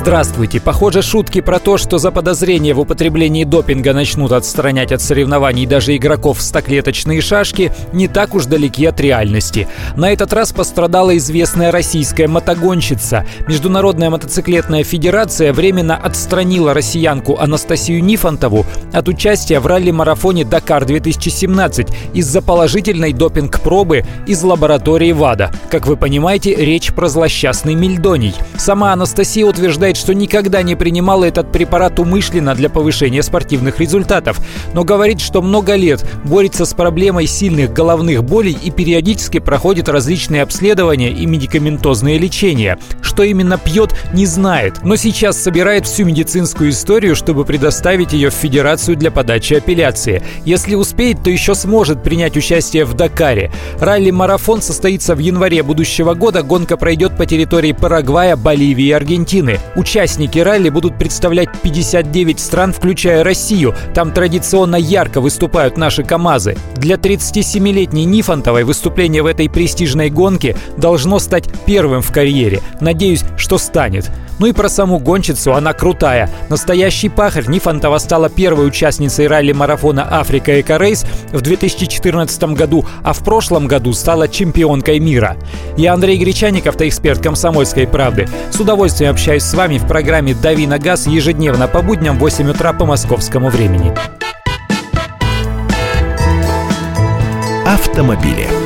Здравствуйте. Похоже, шутки про то, что за подозрение в употреблении допинга начнут отстранять от соревнований даже игроков в стоклеточные шашки, не так уж далеки от реальности. На этот раз пострадала известная российская мотогонщица. Международная мотоциклетная федерация временно отстранила россиянку Анастасию Нифонтову от участия в ралли-марафоне «Дакар-2017» из-за положительной допинг-пробы из лаборатории ВАДА. Как вы понимаете, речь про злосчастный мельдоний. Сама Анастасия утверждает, утверждает, что никогда не принимала этот препарат умышленно для повышения спортивных результатов, но говорит, что много лет борется с проблемой сильных головных болей и периодически проходит различные обследования и медикаментозное лечение. Что именно пьет, не знает, но сейчас собирает всю медицинскую историю, чтобы предоставить ее в Федерацию для подачи апелляции. Если успеет, то еще сможет принять участие в Дакаре. Ралли-марафон состоится в январе будущего года. Гонка пройдет по территории Парагвая, Боливии и Аргентины. Участники ралли будут представлять 59 стран, включая Россию. Там традиционно ярко выступают наши КАМАЗы. Для 37-летней Нифонтовой выступление в этой престижной гонке должно стать первым в карьере. Надеюсь, что станет. Ну и про саму гонщицу, она крутая. Настоящий пахарь Нифонтова стала первой участницей ралли-марафона «Африка Эко-рейс» в 2014 году, а в прошлом году стала чемпионкой мира. Я Андрей Гречаник, автоэксперт «Комсомольской правды». С удовольствием общаюсь с вами в программе «Дави на газ» ежедневно по будням в 8 утра по московскому времени. Автомобили.